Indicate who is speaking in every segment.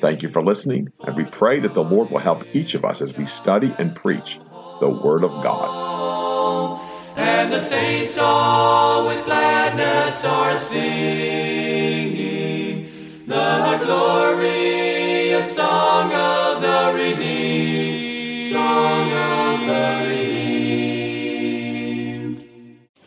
Speaker 1: Thank you for listening, and we pray that the Lord will help each of us as we study and preach the Word of God.
Speaker 2: And the saints all with gladness are singing the glorious song of the redeemed, song of the redeemed.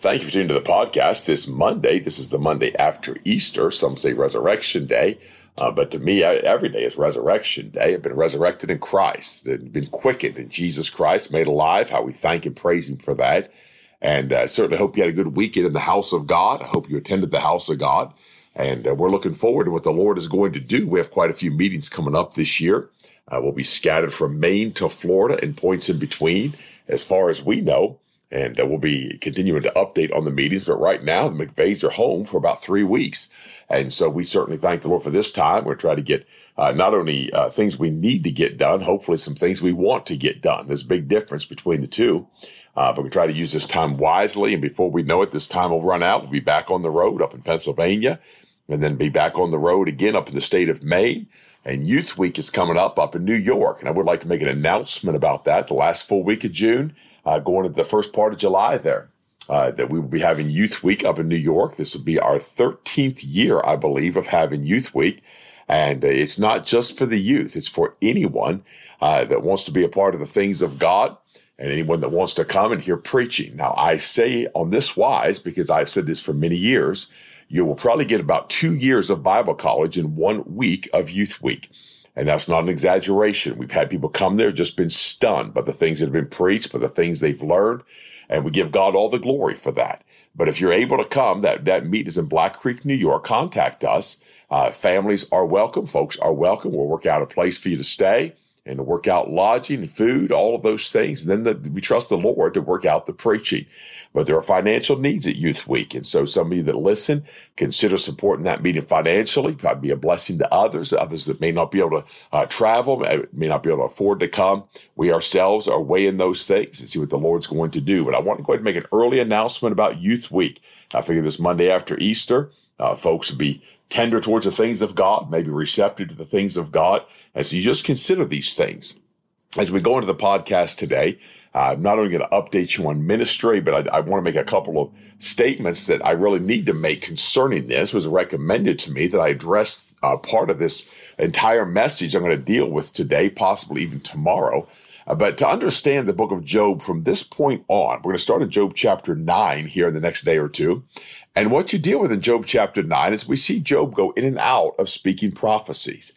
Speaker 1: Thank you for tuning to the podcast this Monday. This is the Monday after Easter. Some say Resurrection Day. Uh, but to me, every day is resurrection day. I've been resurrected in Christ, and been quickened in Jesus Christ, made alive. How we thank and praise Him for that. And uh, certainly hope you had a good weekend in the house of God. I hope you attended the house of God. And uh, we're looking forward to what the Lord is going to do. We have quite a few meetings coming up this year. Uh, we'll be scattered from Maine to Florida and points in between, as far as we know. And uh, we'll be continuing to update on the meetings. But right now, the McVeighs are home for about three weeks. And so we certainly thank the Lord for this time. We're trying to get uh, not only uh, things we need to get done, hopefully some things we want to get done. There's a big difference between the two. Uh, but we try to use this time wisely. And before we know it, this time will run out. We'll be back on the road up in Pennsylvania and then be back on the road again up in the state of Maine. And Youth Week is coming up up in New York. And I would like to make an announcement about that the last full week of June uh, going into the first part of July there. Uh, that we will be having Youth Week up in New York. This will be our 13th year, I believe, of having Youth Week. And uh, it's not just for the youth, it's for anyone uh, that wants to be a part of the things of God and anyone that wants to come and hear preaching. Now, I say on this wise because I've said this for many years you will probably get about two years of Bible college in one week of Youth Week. And that's not an exaggeration. We've had people come there just been stunned by the things that have been preached, by the things they've learned, and we give God all the glory for that. But if you're able to come, that, that meet is in Black Creek, New York. Contact us. Uh, families are welcome. Folks are welcome. We'll work out a place for you to stay and to work out lodging food, all of those things. And then the, we trust the Lord to work out the preaching. But there are financial needs at Youth Week. And so some of you that listen, consider supporting that meeting financially. That'd be a blessing to others, others that may not be able to uh, travel, may not be able to afford to come. We ourselves are weighing those things and see what the Lord's going to do. But I want to go ahead and make an early announcement about Youth Week. I figure this Monday after Easter, uh, folks will be tender towards the things of God, maybe receptive to the things of God. And so you just consider these things. As we go into the podcast today, uh, I'm not only going to update you on ministry, but I, I want to make a couple of statements that I really need to make concerning this. It was recommended to me that I address uh, part of this entire message I'm going to deal with today, possibly even tomorrow. Uh, but to understand the book of Job from this point on, we're going to start in Job chapter 9 here in the next day or two. And what you deal with in Job chapter 9 is we see Job go in and out of speaking prophecies.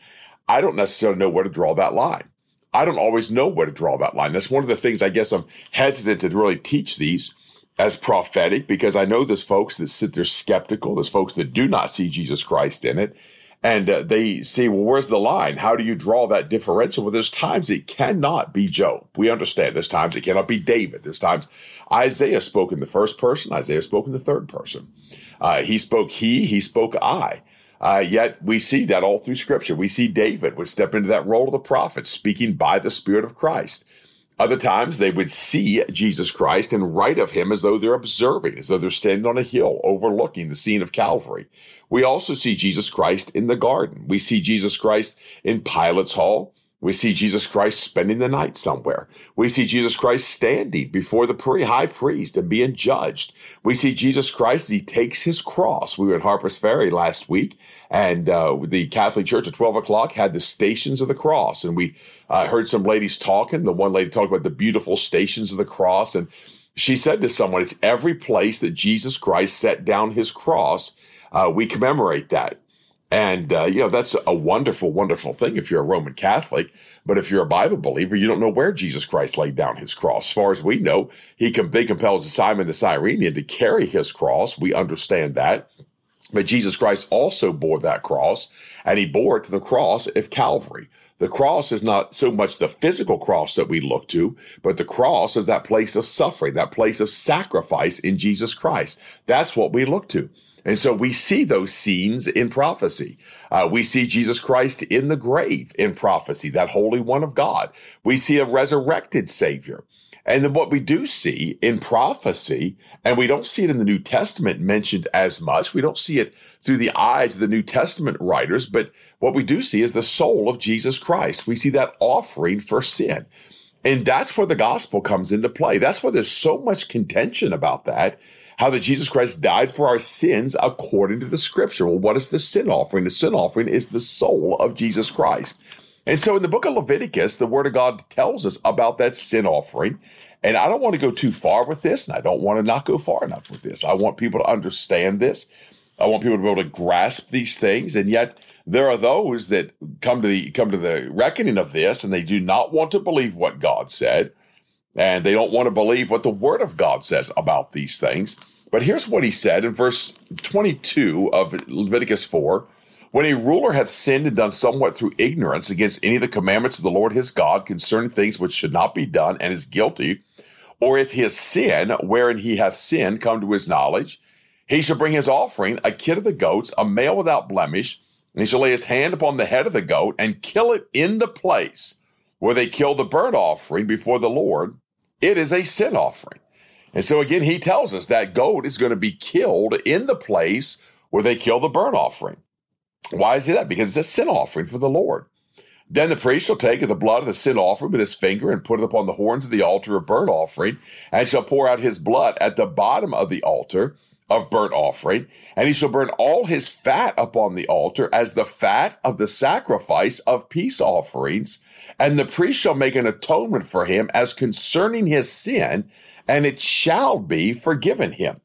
Speaker 1: I don't necessarily know where to draw that line. I don't always know where to draw that line. That's one of the things I guess I'm hesitant to really teach these as prophetic because I know there's folks that sit there skeptical. There's folks that do not see Jesus Christ in it. And uh, they say, well, where's the line? How do you draw that differential? Well, there's times it cannot be Job. We understand. There's times it cannot be David. There's times Isaiah spoke in the first person, Isaiah spoke in the third person. Uh, he spoke he, he spoke I. Uh, yet we see that all through Scripture. We see David would step into that role of the prophet, speaking by the Spirit of Christ. Other times they would see Jesus Christ and write of him as though they're observing, as though they're standing on a hill overlooking the scene of Calvary. We also see Jesus Christ in the garden. We see Jesus Christ in Pilate's hall. We see Jesus Christ spending the night somewhere. We see Jesus Christ standing before the high priest and being judged. We see Jesus Christ, he takes his cross. We were in Harper's Ferry last week, and uh, the Catholic Church at 12 o'clock had the stations of the cross. And we uh, heard some ladies talking. The one lady talked about the beautiful stations of the cross. And she said to someone, It's every place that Jesus Christ set down his cross. Uh, we commemorate that. And, uh, you know, that's a wonderful, wonderful thing if you're a Roman Catholic. But if you're a Bible believer, you don't know where Jesus Christ laid down his cross. As far as we know, he com- they compelled Simon the Cyrenian to carry his cross. We understand that. But Jesus Christ also bore that cross, and he bore it to the cross of Calvary. The cross is not so much the physical cross that we look to, but the cross is that place of suffering, that place of sacrifice in Jesus Christ. That's what we look to. And so we see those scenes in prophecy. Uh, we see Jesus Christ in the grave in prophecy, that Holy One of God. We see a resurrected Savior. And then what we do see in prophecy, and we don't see it in the New Testament mentioned as much, we don't see it through the eyes of the New Testament writers, but what we do see is the soul of Jesus Christ. We see that offering for sin. And that's where the gospel comes into play. That's why there's so much contention about that. How that Jesus Christ died for our sins according to the scripture. Well, what is the sin offering? The sin offering is the soul of Jesus Christ. And so in the book of Leviticus, the word of God tells us about that sin offering. And I don't want to go too far with this, and I don't want to not go far enough with this. I want people to understand this. I want people to be able to grasp these things. And yet there are those that come to the come to the reckoning of this and they do not want to believe what God said. And they don't want to believe what the word of God says about these things. But here's what he said in verse 22 of Leviticus 4. When a ruler hath sinned and done somewhat through ignorance against any of the commandments of the Lord his God concerning things which should not be done, and is guilty, or if his sin, wherein he hath sinned, come to his knowledge, he shall bring his offering, a kid of the goats, a male without blemish, and he shall lay his hand upon the head of the goat and kill it in the place where they kill the burnt offering before the Lord. It is a sin offering. And so again, he tells us that goat is going to be killed in the place where they kill the burnt offering. Why is he that? Because it's a sin offering for the Lord. Then the priest shall take of the blood of the sin offering with his finger and put it upon the horns of the altar of burnt offering, and shall pour out his blood at the bottom of the altar of burnt offering, and he shall burn all his fat upon the altar as the fat of the sacrifice of peace offerings. And the priest shall make an atonement for him as concerning his sin, and it shall be forgiven him.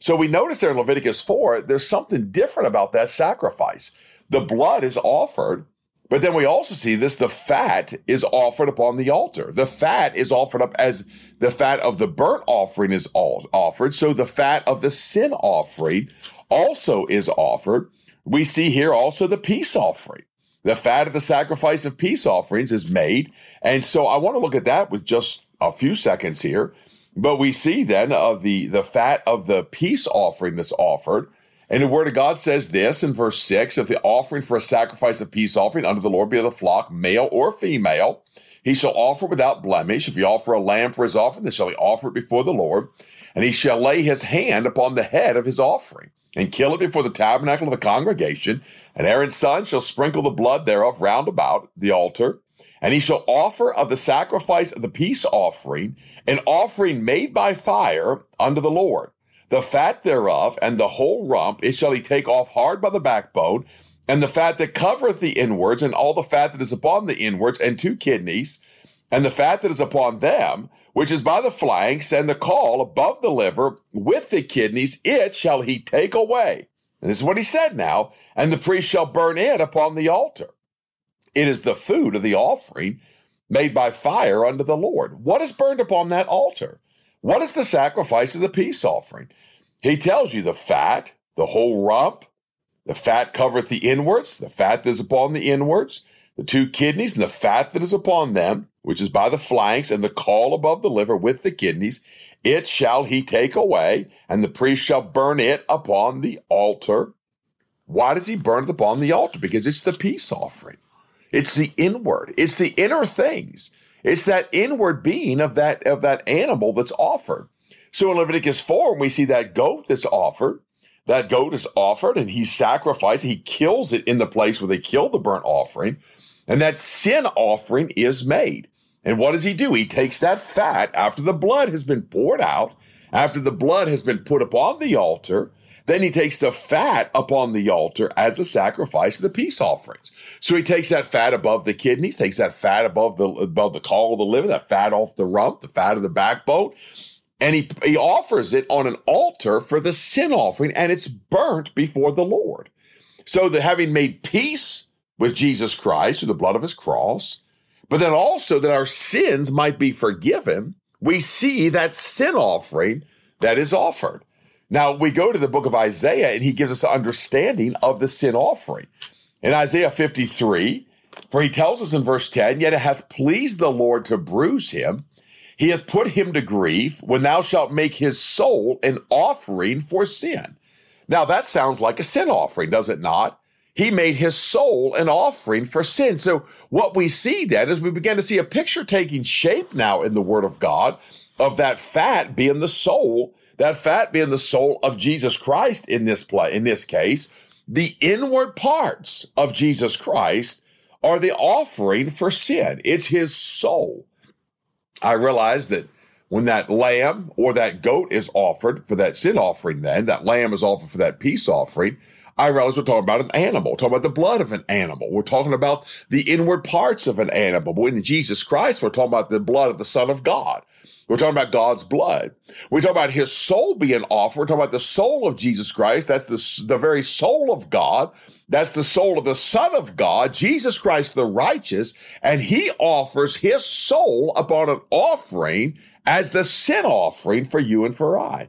Speaker 1: So we notice there in Leviticus 4, there's something different about that sacrifice. The blood is offered, but then we also see this the fat is offered upon the altar. The fat is offered up as the fat of the burnt offering is offered. So the fat of the sin offering also is offered. We see here also the peace offering. The fat of the sacrifice of peace offerings is made. And so I want to look at that with just a few seconds here. But we see then of the, the fat of the peace offering that's offered. And the word of God says this in verse 6 if the offering for a sacrifice of peace offering unto the Lord be of the flock, male or female, he shall offer without blemish. If he offer a lamb for his offering, then shall he offer it before the Lord. And he shall lay his hand upon the head of his offering and kill it before the tabernacle of the congregation. And Aaron's son shall sprinkle the blood thereof round about the altar and he shall offer of the sacrifice of the peace offering an offering made by fire unto the Lord. The fat thereof and the whole rump, it shall he take off hard by the backbone, and the fat that covereth the inwards, and all the fat that is upon the inwards, and two kidneys, and the fat that is upon them, which is by the flanks, and the caul above the liver, with the kidneys, it shall he take away. And this is what he said now, and the priest shall burn it upon the altar. It is the food of the offering made by fire unto the Lord. What is burned upon that altar? What is the sacrifice of the peace offering? He tells you the fat, the whole rump, the fat covereth the inwards, the fat that is upon the inwards, the two kidneys, and the fat that is upon them, which is by the flanks, and the caul above the liver with the kidneys. It shall he take away, and the priest shall burn it upon the altar. Why does he burn it upon the altar? Because it's the peace offering. It's the inward. It's the inner things. It's that inward being of that of that animal that's offered. So in Leviticus 4, we see that goat that's offered, that goat is offered and he sacrifices, he kills it in the place where they kill the burnt offering, and that sin offering is made. And what does he do? He takes that fat after the blood has been poured out, after the blood has been put upon the altar, then he takes the fat upon the altar as a sacrifice of the peace offerings. So he takes that fat above the kidneys, takes that fat above the above the caul of the liver, that fat off the rump, the fat of the backbone, and he, he offers it on an altar for the sin offering, and it's burnt before the Lord. So that having made peace with Jesus Christ through the blood of his cross, but then also that our sins might be forgiven, we see that sin offering that is offered. Now we go to the book of Isaiah and he gives us an understanding of the sin offering. In Isaiah 53, for he tells us in verse 10, Yet it hath pleased the Lord to bruise him. He hath put him to grief when thou shalt make his soul an offering for sin. Now that sounds like a sin offering, does it not? He made his soul an offering for sin. So what we see then is we begin to see a picture taking shape now in the Word of God of that fat being the soul, that fat being the soul of Jesus Christ in this play, in this case, the inward parts of Jesus Christ are the offering for sin. It's his soul. I realize that when that lamb or that goat is offered for that sin offering, then that lamb is offered for that peace offering. I realize we're talking about an animal, we're talking about the blood of an animal. We're talking about the inward parts of an animal. But in Jesus Christ, we're talking about the blood of the Son of God. We're talking about God's blood. We talk about his soul being offered. We're talking about the soul of Jesus Christ. That's the, the very soul of God. That's the soul of the Son of God, Jesus Christ the righteous. And he offers his soul upon an offering as the sin offering for you and for I.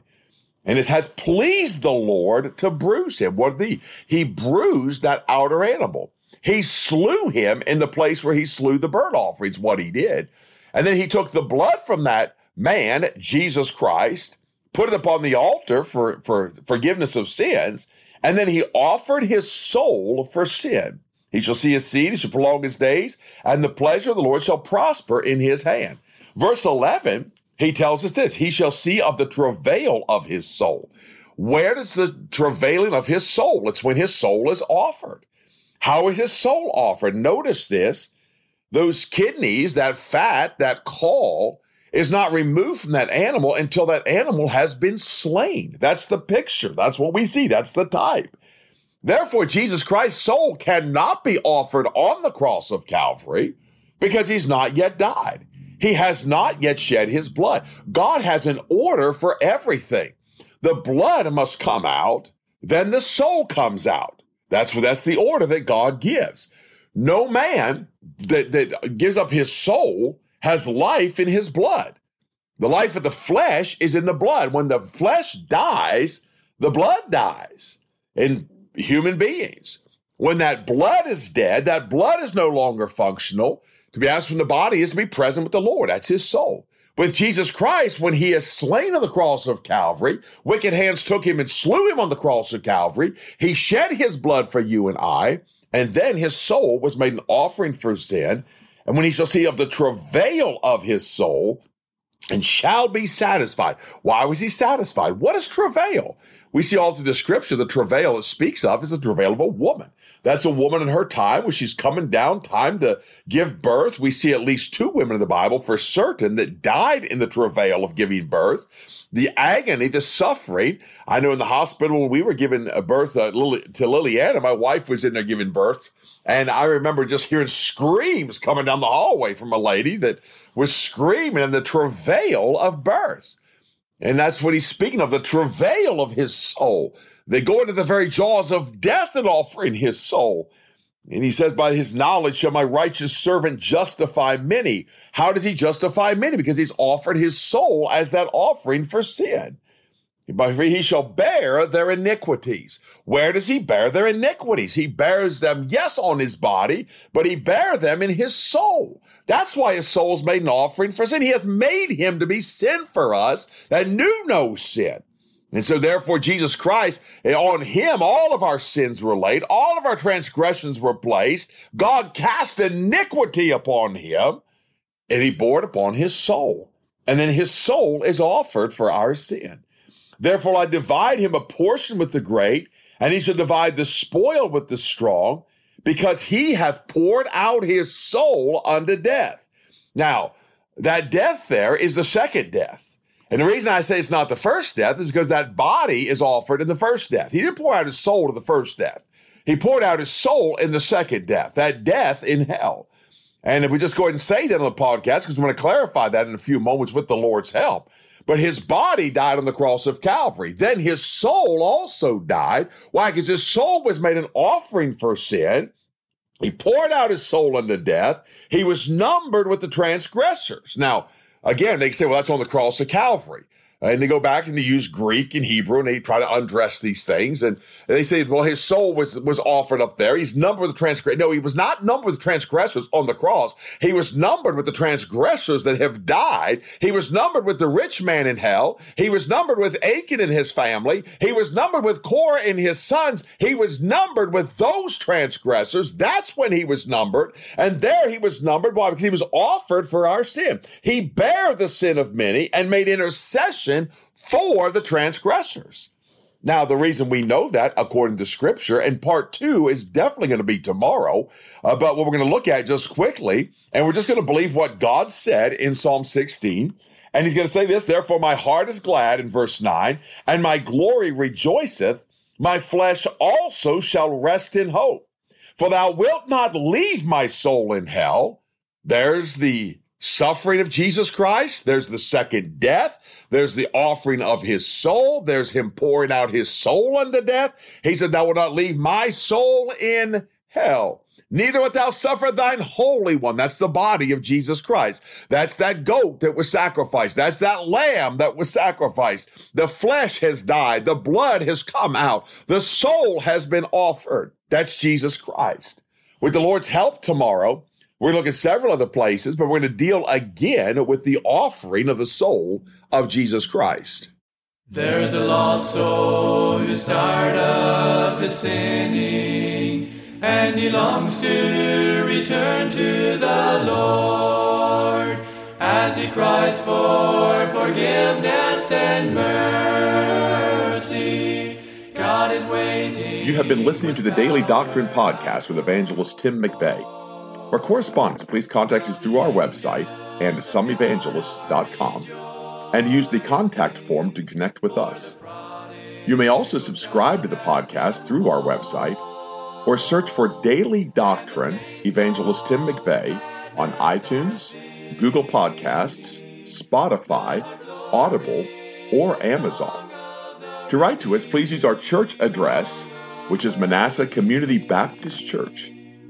Speaker 1: And it has pleased the Lord to bruise him. What did he? He bruised that outer animal. He slew him in the place where he slew the burnt offerings, what he did. And then he took the blood from that man, Jesus Christ, put it upon the altar for, for forgiveness of sins, and then he offered his soul for sin. He shall see his seed, he shall prolong his days, and the pleasure of the Lord shall prosper in his hand. Verse 11, he tells us this He shall see of the travail of his soul. Where does the travailing of his soul? It's when his soul is offered. How is his soul offered? Notice this those kidneys, that fat, that caul, is not removed from that animal until that animal has been slain. That's the picture. That's what we see. That's the type. Therefore, Jesus Christ's soul cannot be offered on the cross of Calvary because he's not yet died. He has not yet shed his blood. God has an order for everything. The blood must come out, then the soul comes out. That's what that's the order that God gives. No man that, that gives up his soul has life in his blood. The life of the flesh is in the blood. When the flesh dies, the blood dies in human beings. When that blood is dead, that blood is no longer functional. To be absent from the body is to be present with the Lord. That's his soul. With Jesus Christ, when he is slain on the cross of Calvary, wicked hands took him and slew him on the cross of Calvary. He shed his blood for you and I, and then his soul was made an offering for sin. And when he shall see of the travail of his soul, and shall be satisfied. Why was he satisfied? What is travail? We see all through the scripture the travail it speaks of is the travail of a woman. That's a woman in her time when she's coming down, time to give birth. We see at least two women in the Bible for certain that died in the travail of giving birth. The agony, the suffering. I know in the hospital we were giving birth uh, to Liliana, my wife was in there giving birth and I remember just hearing screams coming down the hallway from a lady that was screaming in the travail of birth. And that's what he's speaking of the travail of his soul. They go into the very jaws of death and offering his soul. And he says, By his knowledge shall my righteous servant justify many. How does he justify many? Because he's offered his soul as that offering for sin. But he shall bear their iniquities. Where does he bear their iniquities? He bears them, yes, on his body, but he bear them in his soul. That's why his soul is made an offering for sin. He hath made him to be sin for us that knew no sin. And so, therefore, Jesus Christ, eh, on him, all of our sins were laid, all of our transgressions were placed. God cast iniquity upon him, and he bore it upon his soul. And then his soul is offered for our sin. Therefore, I divide him a portion with the great, and he shall divide the spoil with the strong, because he hath poured out his soul unto death. Now, that death there is the second death. And the reason I say it's not the first death is because that body is offered in the first death. He didn't pour out his soul to the first death. He poured out his soul in the second death, that death in hell. And if we just go ahead and say that on the podcast, because I'm going to clarify that in a few moments with the Lord's help. But his body died on the cross of Calvary. Then his soul also died. Why? Because his soul was made an offering for sin. He poured out his soul unto death. He was numbered with the transgressors. Now, again, they say, well, that's on the cross of Calvary. Uh, and they go back and they use Greek and Hebrew and they try to undress these things. And they say, well, his soul was, was offered up there. He's numbered with the transgressors. No, he was not numbered with transgressors on the cross. He was numbered with the transgressors that have died. He was numbered with the rich man in hell. He was numbered with Achan and his family. He was numbered with Korah and his sons. He was numbered with those transgressors. That's when he was numbered. And there he was numbered. Why? Because he was offered for our sin. He bare the sin of many and made intercession for the transgressors. Now, the reason we know that, according to scripture, and part two is definitely going to be tomorrow, uh, but what we're going to look at just quickly, and we're just going to believe what God said in Psalm 16. And he's going to say this, therefore my heart is glad in verse 9, and my glory rejoiceth, my flesh also shall rest in hope. For thou wilt not leave my soul in hell. There's the suffering of Jesus Christ. There's the second death. There's the offering of his soul. There's him pouring out his soul unto death. He said, Thou wilt not leave my soul in hell. Neither wilt thou suffer thine Holy One. That's the body of Jesus Christ. That's that goat that was sacrificed. That's that lamb that was sacrificed. The flesh has died. The blood has come out. The soul has been offered. That's Jesus Christ. With the Lord's help tomorrow, we're going to look at several other places, but we're going to deal again with the offering of the soul of Jesus Christ.
Speaker 2: There's a lost soul who's tired of his sinning, and he longs to return to the Lord as he cries for forgiveness and mercy. God is waiting.
Speaker 1: You have been listening to the Daily Doctrine Podcast with evangelist Tim McVeigh. For correspondence, please contact us through our website andsomeevangelists.com and use the contact form to connect with us. You may also subscribe to the podcast through our website or search for Daily Doctrine Evangelist Tim McVeigh on iTunes, Google Podcasts, Spotify, Audible, or Amazon. To write to us, please use our church address, which is Manasseh Community Baptist Church.